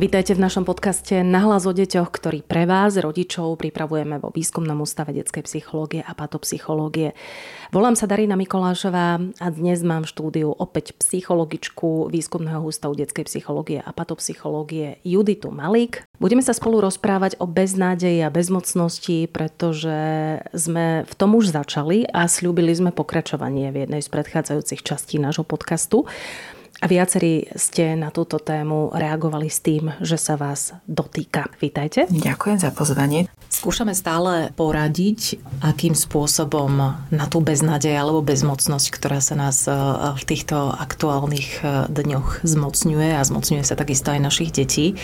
Vítajte v našom podcaste Nahlas o deťoch, ktorý pre vás, rodičov, pripravujeme vo Výskumnom ústave detskej psychológie a patopsychológie. Volám sa Darina Mikolášová a dnes mám v štúdiu opäť psychologičku Výskumného ústavu detskej psychológie a patopsychológie Juditu Malík. Budeme sa spolu rozprávať o beznádeji a bezmocnosti, pretože sme v tom už začali a slúbili sme pokračovanie v jednej z predchádzajúcich častí nášho podcastu. A viacerí ste na túto tému reagovali s tým, že sa vás dotýka. Vítajte. Ďakujem za pozvanie. Skúšame stále poradiť, akým spôsobom na tú beznádej alebo bezmocnosť, ktorá sa nás e, v týchto aktuálnych e, dňoch zmocňuje a zmocňuje sa takisto aj našich detí.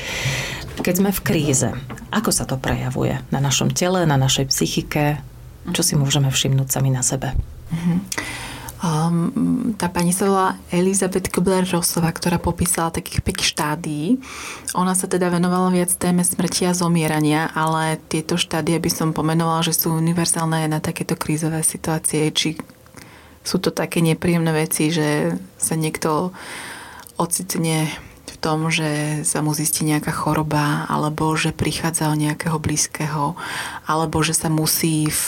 Keď sme v kríze, ako sa to prejavuje na našom tele, na našej psychike? Čo si môžeme všimnúť sami na sebe? Mm-hmm. Um, tá pani sa volá Elizabeth Kubler-Rossová, ktorá popísala takých 5 štádií. Ona sa teda venovala viac téme smrti a zomierania, ale tieto štádie by som pomenovala, že sú univerzálne na takéto krízové situácie, či sú to také nepríjemné veci, že sa niekto ocitne v tom, že sa mu zistí nejaká choroba, alebo že prichádza o nejakého blízkeho, alebo že sa musí v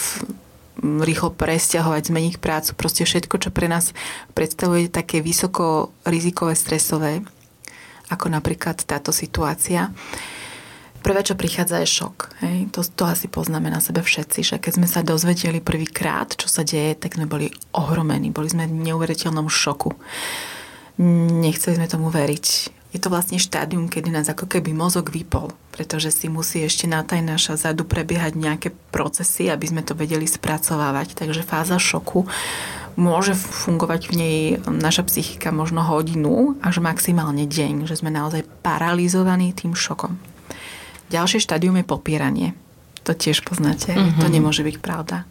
rýchlo presťahovať, zmeniť prácu, proste všetko, čo pre nás predstavuje také vysoko rizikové, stresové, ako napríklad táto situácia. Prvé, čo prichádza, je šok. Hej? To, to asi poznáme na sebe všetci, že keď sme sa dozvedeli prvýkrát, čo sa deje, tak sme boli ohromení, boli sme v neuveriteľnom šoku. Nechceli sme tomu veriť je to vlastne štádium, kedy nás ako keby mozog vypol, pretože si musí ešte na taj naša zadu prebiehať nejaké procesy, aby sme to vedeli spracovávať. Takže fáza šoku môže fungovať v nej naša psychika možno hodinu až maximálne deň, že sme naozaj paralizovaní tým šokom. Ďalšie štádium je popieranie. To tiež poznáte. Mm-hmm. To nemôže byť pravda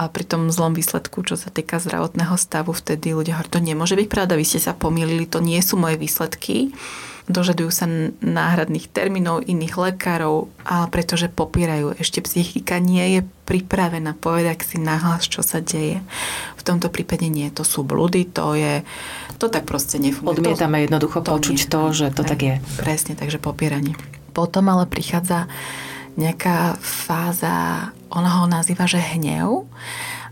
a pri tom zlom výsledku, čo sa týka zdravotného stavu, vtedy ľudia hovorí, to nemôže byť pravda, vy ste sa pomýlili, to nie sú moje výsledky. Dožadujú sa náhradných termínov iných lekárov, ale pretože popierajú. Ešte psychika nie je pripravená povedať si nahlas, čo sa deje. V tomto prípade nie. To sú blúdy, to je... To tak proste nefunguje. Odmietame jednoducho to počuť nie. to, že to tak je. Presne, takže popieranie. Potom ale prichádza nejaká fáza, ona ho nazýva, že hnev,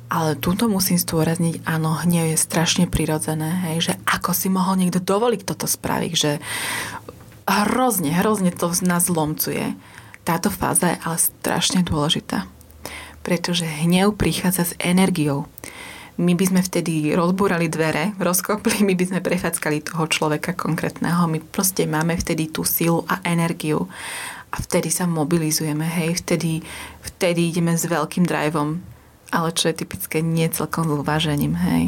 ale túto musím stôrazniť, áno, hnev je strašne prirodzené, hej, že ako si mohol niekto dovoliť toto spraviť, že hrozne, hrozne to nás zlomcuje. Táto fáza je ale strašne dôležitá, pretože hnev prichádza s energiou. My by sme vtedy rozbúrali dvere, rozkopli, my by sme prefackali toho človeka konkrétneho. My proste máme vtedy tú silu a energiu a vtedy sa mobilizujeme, hej, vtedy, vtedy ideme s veľkým driveom, ale čo je typické, nie celkom s uvážením, hej.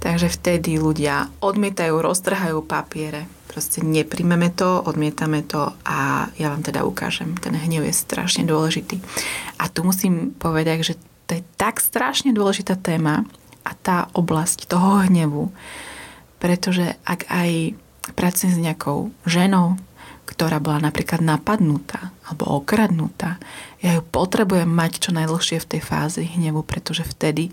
Takže vtedy ľudia odmietajú, roztrhajú papiere, proste nepríjmeme to, odmietame to a ja vám teda ukážem. Ten hnev je strašne dôležitý. A tu musím povedať, že to je tak strašne dôležitá téma a tá oblasť toho hnevu, pretože ak aj pracujem s nejakou ženou, ktorá bola napríklad napadnutá alebo okradnutá, ja ju potrebujem mať čo najdlhšie v tej fáze hnevu, pretože vtedy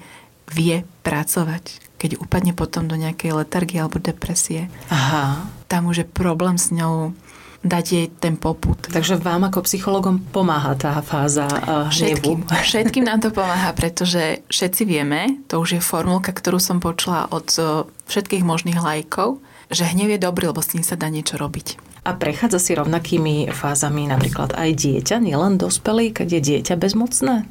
vie pracovať. Keď upadne potom do nejakej letargie alebo depresie, Aha. tam už je problém s ňou dať jej ten poput. Takže vám ako psychologom pomáha tá fáza uh, všetkým, všetkým nám to pomáha, pretože všetci vieme, to už je formulka, ktorú som počula od uh, všetkých možných lajkov, že hnev je dobrý, lebo s ním sa dá niečo robiť. A prechádza si rovnakými fázami napríklad aj dieťa, nielen dospelý, keď je dieťa bezmocné?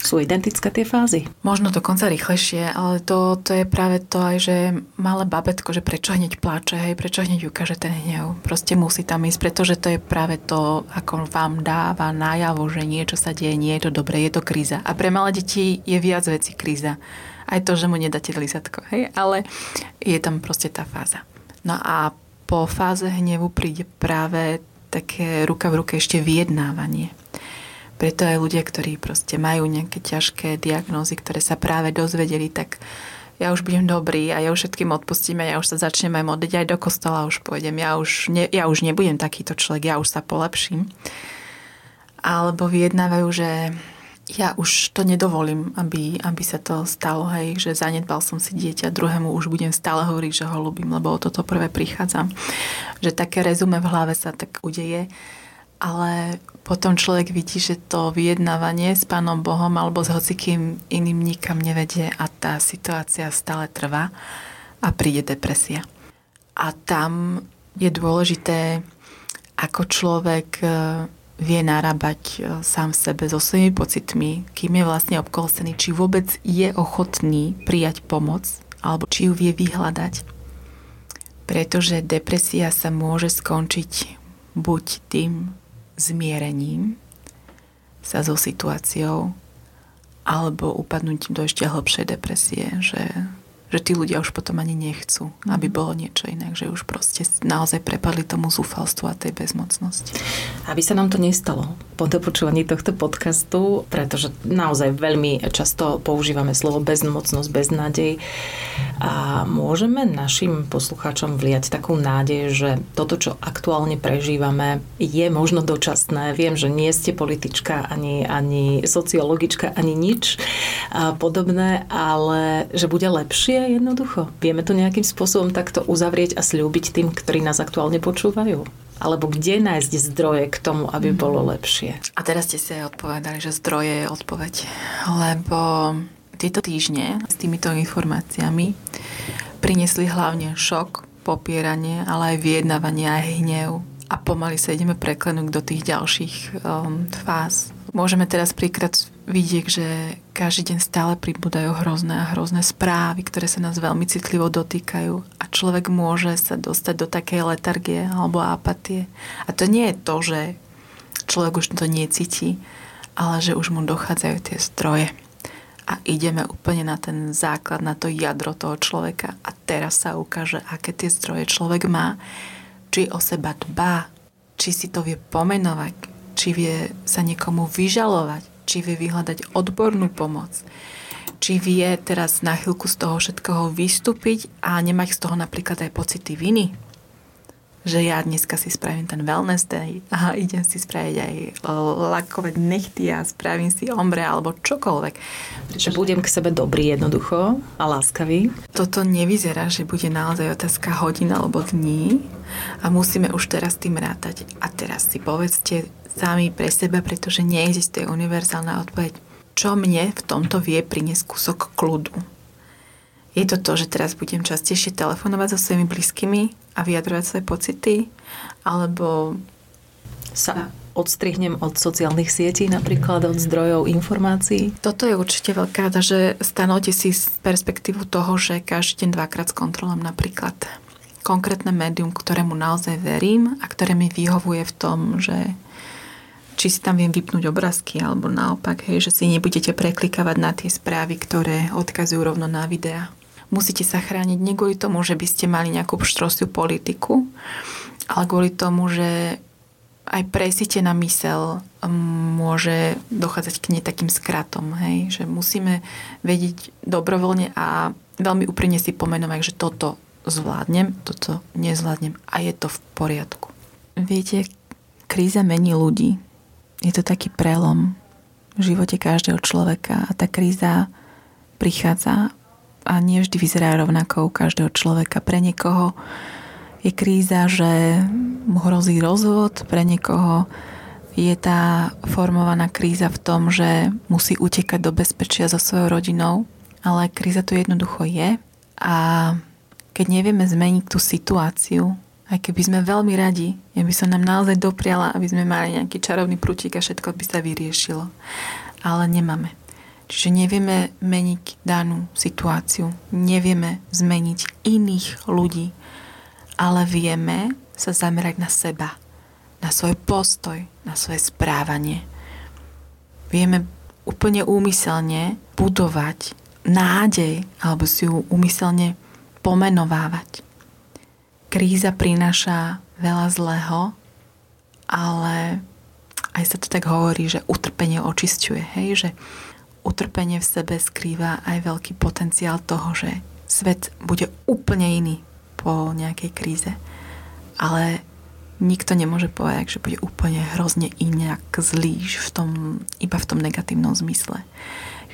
Sú identické tie fázy? Možno dokonca rýchlejšie, ale to, to je práve to aj, že malé babetko, že prečo hneď pláče, hej, prečo hneď ukáže ten hnev. Proste musí tam ísť, pretože to je práve to, ako vám dáva najavo, že niečo sa deje, nie je to dobré, je to kríza. A pre malé deti je viac vecí kríza. Aj to, že mu nedáte lisatko, hej, ale je tam proste tá fáza. No a po fáze hnevu príde práve také ruka v ruke ešte vyjednávanie. Preto aj ľudia, ktorí proste majú nejaké ťažké diagnózy, ktoré sa práve dozvedeli, tak ja už budem dobrý a ja už všetkým odpustím a ja už sa začnem aj modliť aj do kostola už pôjdem. Ja už, ne, ja už nebudem takýto človek, ja už sa polepším. Alebo vyjednávajú, že ja už to nedovolím, aby, aby sa to stalo, hej, že zanedbal som si dieťa, druhému už budem stále hovoriť, že ho ľúbim, lebo o toto prvé prichádzam. Že také rezume v hlave sa tak udeje, ale potom človek vidí, že to vyjednávanie s Pánom Bohom alebo s hocikým iným nikam nevedie a tá situácia stále trvá a príde depresia. A tam je dôležité, ako človek vie narábať e, sám v sebe so svojimi pocitmi, kým je vlastne obkolesený, či vôbec je ochotný prijať pomoc, alebo či ju vie vyhľadať. Pretože depresia sa môže skončiť buď tým zmierením sa so situáciou, alebo upadnúť do ešte hlbšej depresie, že že tí ľudia už potom ani nechcú, aby mhm. bolo niečo inak, že už proste naozaj prepadli tomu zúfalstvu a tej bezmocnosti. Aby sa nám to nestalo po dopočúvaní tohto podcastu, pretože naozaj veľmi často používame slovo bezmocnosť, beznádej a môžeme našim poslucháčom vliať takú nádej, že toto, čo aktuálne prežívame, je možno dočasné. Viem, že nie ste politička, ani, ani sociologička, ani nič podobné, ale že bude lepšie je jednoducho. Vieme to nejakým spôsobom takto uzavrieť a slúbiť tým, ktorí nás aktuálne počúvajú? Alebo kde nájsť zdroje k tomu, aby mm. bolo lepšie? A teraz ste si aj odpovedali, že zdroje je odpoveď. Lebo tieto týždne s týmito informáciami priniesli hlavne šok, popieranie, ale aj vyjednávanie aj hnev. A pomaly sa ideme preklenúť do tých ďalších um, fáz. Môžeme teraz príklad vidieť, že každý deň stále pribúdajú hrozné a hrozné správy, ktoré sa nás veľmi citlivo dotýkajú a človek môže sa dostať do takej letargie alebo apatie. A to nie je to, že človek už to necíti, ale že už mu dochádzajú tie stroje. A ideme úplne na ten základ, na to jadro toho človeka. A teraz sa ukáže, aké tie zdroje človek má. Či o seba dbá, či si to vie pomenovať, či vie sa niekomu vyžalovať, či vie vyhľadať odbornú pomoc, či vie teraz na chvíľku z toho všetkoho vystúpiť a nemať z toho napríklad aj pocity viny. Že ja dneska si spravím ten wellness day a idem si spraviť aj lakovať nechty a spravím si ombre alebo čokoľvek. Že budem k sebe dobrý jednoducho a láskavý. Toto nevyzerá, že bude naozaj otázka hodín alebo dní a musíme už teraz tým rátať. A teraz si povedzte, sami pre seba, pretože neexistuje univerzálna odpoveď. Čo mne v tomto vie priniesť kúsok kľudu? Je to to, že teraz budem častejšie telefonovať so svojimi blízkymi a vyjadrovať svoje pocity? Alebo sa odstrihnem od sociálnych sietí, napríklad od zdrojov informácií? Toto je určite veľká rada, že stanovte si perspektívu toho, že každý deň dvakrát skontrolujem napríklad konkrétne médium, ktorému naozaj verím a ktoré mi vyhovuje v tom, že či si tam viem vypnúť obrázky, alebo naopak, hej, že si nebudete preklikávať na tie správy, ktoré odkazujú rovno na videá. Musíte sa chrániť nie kvôli tomu, že by ste mali nejakú pštrosiu politiku, ale kvôli tomu, že aj presite na mysel môže dochádzať k nej takým skratom, hej? že musíme vedieť dobrovoľne a veľmi úprimne si pomenovať, že toto zvládnem, toto nezvládnem a je to v poriadku. Viete, kríza mení ľudí je to taký prelom v živote každého človeka a tá kríza prichádza a nevždy vyzerá rovnako u každého človeka. Pre niekoho je kríza, že mu hrozí rozvod, pre niekoho je tá formovaná kríza v tom, že musí utekať do bezpečia so svojou rodinou, ale kríza tu jednoducho je a keď nevieme zmeniť tú situáciu, aj keby sme veľmi radi, ja by som nám naozaj dopriala, aby sme mali nejaký čarovný prútik a všetko by sa vyriešilo. Ale nemáme. Čiže nevieme meniť danú situáciu, nevieme zmeniť iných ľudí, ale vieme sa zamerať na seba, na svoj postoj, na svoje správanie. Vieme úplne úmyselne budovať nádej alebo si ju úmyselne pomenovávať kríza prináša veľa zlého, ale aj sa to tak hovorí, že utrpenie očisťuje, hej, že utrpenie v sebe skrýva aj veľký potenciál toho, že svet bude úplne iný po nejakej kríze. Ale nikto nemôže povedať, že bude úplne hrozne inak zlý v tom, iba v tom negatívnom zmysle.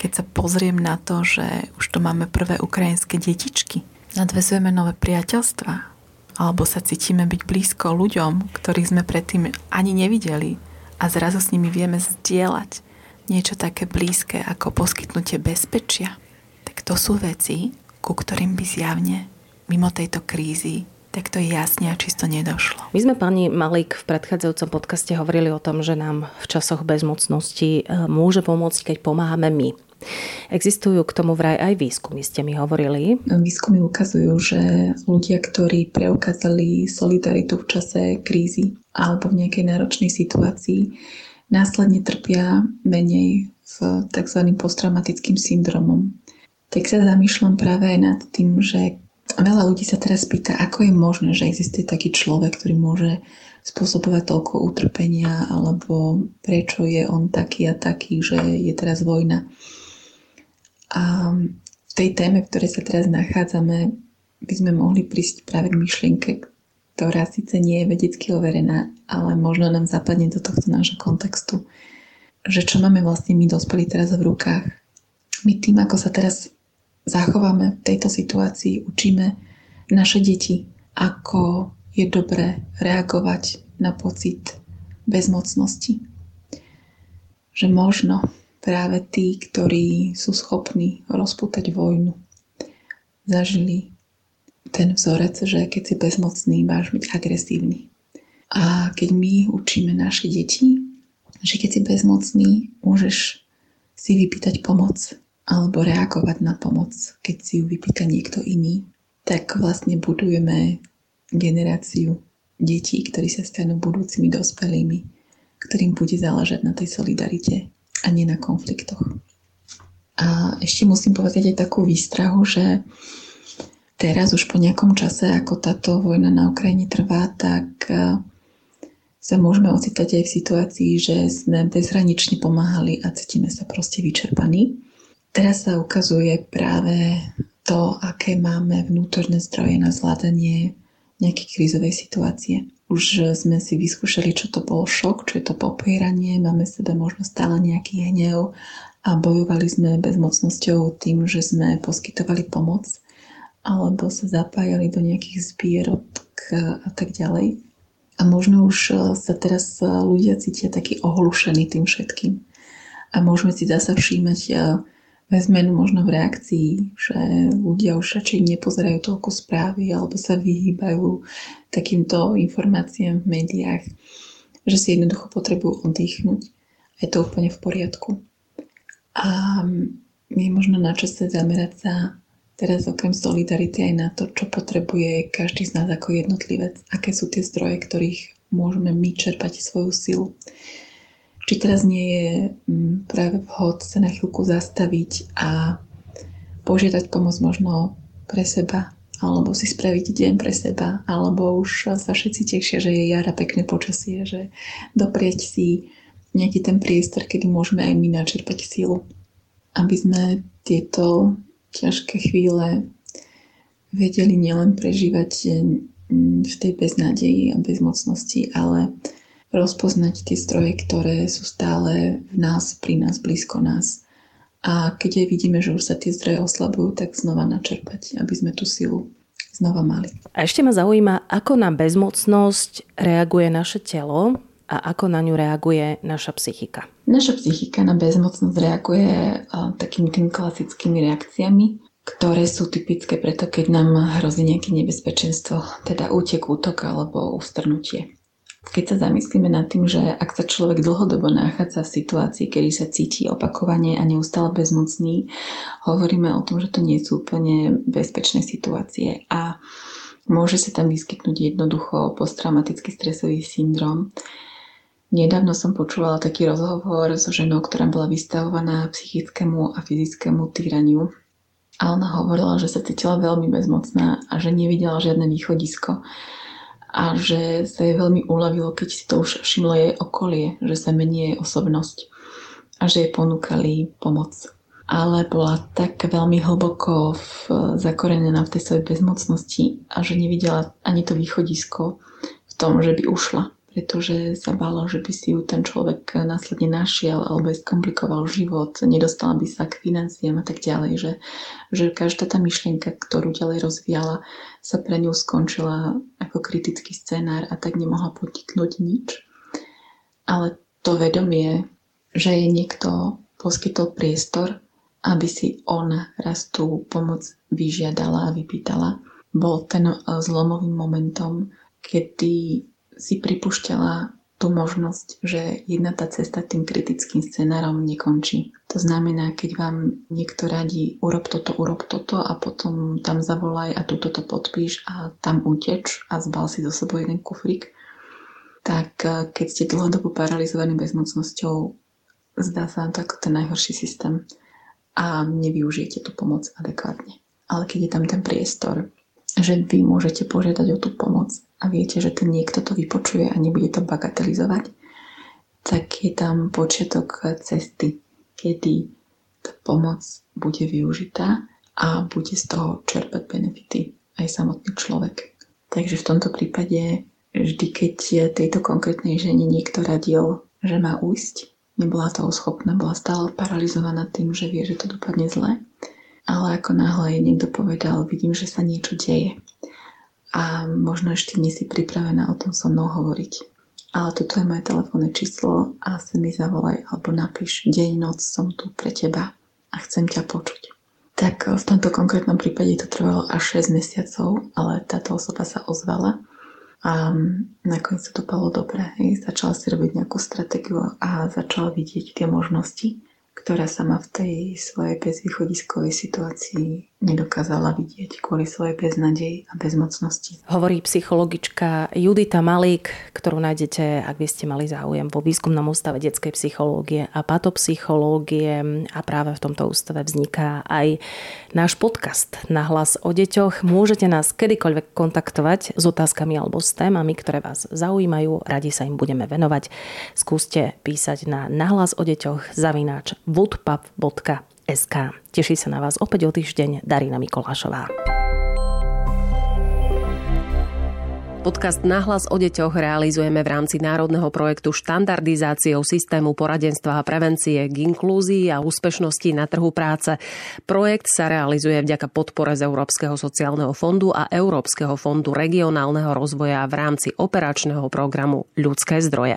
Keď sa pozriem na to, že už to máme prvé ukrajinské detičky, nadvezujeme nové priateľstva, alebo sa cítime byť blízko ľuďom, ktorých sme predtým ani nevideli a zrazu s nimi vieme zdieľať niečo také blízke ako poskytnutie bezpečia, tak to sú veci, ku ktorým by zjavne mimo tejto krízy tak to jasne a čisto nedošlo. My sme pani Malik v predchádzajúcom podcaste hovorili o tom, že nám v časoch bezmocnosti e, môže pomôcť, keď pomáhame my. Existujú k tomu vraj aj výskumy, ste mi hovorili. Výskumy ukazujú, že ľudia, ktorí preukázali solidaritu v čase krízy alebo v nejakej náročnej situácii, následne trpia menej v tzv. posttraumatickým syndromom. Tak sa zamýšľam práve aj nad tým, že Veľa ľudí sa teraz pýta, ako je možné, že existuje taký človek, ktorý môže spôsobovať toľko utrpenia, alebo prečo je on taký a taký, že je teraz vojna. A v tej téme, v ktorej sa teraz nachádzame, by sme mohli prísť práve k myšlienke, ktorá síce nie je vedecky overená, ale možno nám zapadne do tohto nášho kontextu, že čo máme vlastne my dospelí teraz v rukách. My tým, ako sa teraz zachováme v tejto situácii, učíme naše deti, ako je dobré reagovať na pocit bezmocnosti. Že možno práve tí, ktorí sú schopní rozputať vojnu, zažili ten vzorec, že keď si bezmocný, máš byť agresívny. A keď my učíme naše deti, že keď si bezmocný, môžeš si vypýtať pomoc, alebo reagovať na pomoc, keď si ju vypýta niekto iný, tak vlastne budujeme generáciu detí, ktorí sa stanú budúcimi dospelými, ktorým bude záležať na tej solidarite a nie na konfliktoch. A ešte musím povedať aj takú výstrahu, že teraz už po nejakom čase, ako táto vojna na Ukrajine trvá, tak e, sa môžeme ocitať aj v situácii, že sme bezhranične pomáhali a cítime sa proste vyčerpaní. Teraz sa ukazuje práve to, aké máme vnútorné zdroje na zvládanie nejakej krízovej situácie. Už sme si vyskúšali, čo to bol šok, čo je to popieranie, máme v sebe možno stále nejaký hnev a bojovali sme bezmocnosťou tým, že sme poskytovali pomoc alebo sa zapájali do nejakých zbierok a tak ďalej. A možno už sa teraz ľudia cítia taký ohlušení tým všetkým. A môžeme si zase všímať zmenu možno v reakcii, že ľudia už radšej nepozerajú toľko správy alebo sa vyhýbajú takýmto informáciám v médiách, že si jednoducho potrebujú oddychnúť. Je to úplne v poriadku. A je možno na čase zamerať sa teraz okrem solidarity aj na to, čo potrebuje každý z nás ako jednotlivec, aké sú tie zdroje, ktorých môžeme my čerpať svoju silu či teraz nie je mm, práve vhod sa na chvíľku zastaviť a požiadať pomoc možno pre seba, alebo si spraviť deň pre seba, alebo už sa všetci tešia, že je jara, pekné počasie, že doprieť si nejaký ten priestor, kedy môžeme aj my načerpať sílu, aby sme tieto ťažké chvíle vedeli nielen prežívať mm, v tej beznádeji a bezmocnosti, ale rozpoznať tie stroje, ktoré sú stále v nás, pri nás, blízko nás. A keď aj vidíme, že už sa tie zdroje oslabujú, tak znova načerpať, aby sme tú silu znova mali. A ešte ma zaujíma, ako na bezmocnosť reaguje naše telo a ako na ňu reaguje naša psychika. Naša psychika na bezmocnosť reaguje takými tými klasickými reakciami, ktoré sú typické preto, keď nám hrozí nejaké nebezpečenstvo, teda útek, útok alebo ustrnutie. Keď sa zamyslíme nad tým, že ak sa človek dlhodobo nachádza v situácii, kedy sa cíti opakovane a neustále bezmocný, hovoríme o tom, že to nie sú úplne bezpečné situácie a môže sa tam vyskytnúť jednoducho posttraumatický stresový syndrom. Nedávno som počúvala taký rozhovor so ženou, ktorá bola vystavovaná psychickému a fyzickému týraniu. A ona hovorila, že sa cítila veľmi bezmocná a že nevidela žiadne východisko a že sa jej veľmi uľavilo, keď si to už všimlo jej okolie, že sa mení jej osobnosť a že jej ponúkali pomoc. Ale bola tak veľmi hlboko v, zakorenená v tej svojej bezmocnosti a že nevidela ani to východisko v tom, že by ušla pretože sa bála, že by si ju ten človek následne našiel alebo skomplikoval život, nedostala by sa k financiám a tak ďalej, že, že každá tá myšlienka, ktorú ďalej rozvíjala, sa pre ňu skončila ako kritický scenár a tak nemohla podniknúť nič. Ale to vedomie, že jej niekto poskytol priestor, aby si on raz tú pomoc vyžiadala a vypýtala, bol ten zlomovým momentom, kedy si pripúšťala tú možnosť, že jedna tá cesta tým kritickým scenárom nekončí. To znamená, keď vám niekto radí, urob toto, urob toto a potom tam zavolaj a túto to podpíš a tam uteč a zbal si zo sebou jeden kufrik, tak eh, keď ste dlhodobo paralizovaní bezmocnosťou, zdá sa vám to ako ten najhorší systém a nevyužijete tú pomoc adekvátne. Ale keď je tam ten priestor, že vy môžete požiadať o tú pomoc a viete, že ten niekto to vypočuje a nebude to bagatelizovať, tak je tam počiatok cesty, kedy tá pomoc bude využitá a bude z toho čerpať benefity aj samotný človek. Takže v tomto prípade vždy, keď tejto konkrétnej žene niekto radil, že má ujsť, nebola toho schopná, bola stále paralizovaná tým, že vie, že to dopadne zle, ale ako náhle jej niekto povedal, vidím, že sa niečo deje a možno ešte nie si pripravená o tom so mnou hovoriť. Ale toto je moje telefónne číslo a sa mi zavolaj alebo napíš, deň, noc som tu pre teba a chcem ťa počuť. Tak v tomto konkrétnom prípade to trvalo až 6 mesiacov, ale táto osoba sa ozvala a nakoniec to dopadlo dobre. Začala si robiť nejakú stratégiu a začala vidieť tie možnosti ktorá sa ma v tej svojej bezvýchodiskovej situácii nedokázala vidieť kvôli svojej beznadeji a bezmocnosti. Hovorí psychologička Judita Malík, ktorú nájdete, ak by ste mali záujem, vo výskumnom ústave detskej psychológie a patopsychológie a práve v tomto ústave vzniká aj náš podcast na hlas o deťoch. Môžete nás kedykoľvek kontaktovať s otázkami alebo s témami, ktoré vás zaujímajú. Radi sa im budeme venovať. Skúste písať na nahlas o deťoch zavináč woodpub.sk. Teší sa na vás opäť o týždeň Darina Mikolášová. Podcast Nahlas o deťoch realizujeme v rámci národného projektu štandardizáciou systému poradenstva a prevencie k inklúzii a úspešnosti na trhu práce. Projekt sa realizuje vďaka podpore z Európskeho sociálneho fondu a Európskeho fondu regionálneho rozvoja v rámci operačného programu Ľudské zdroje.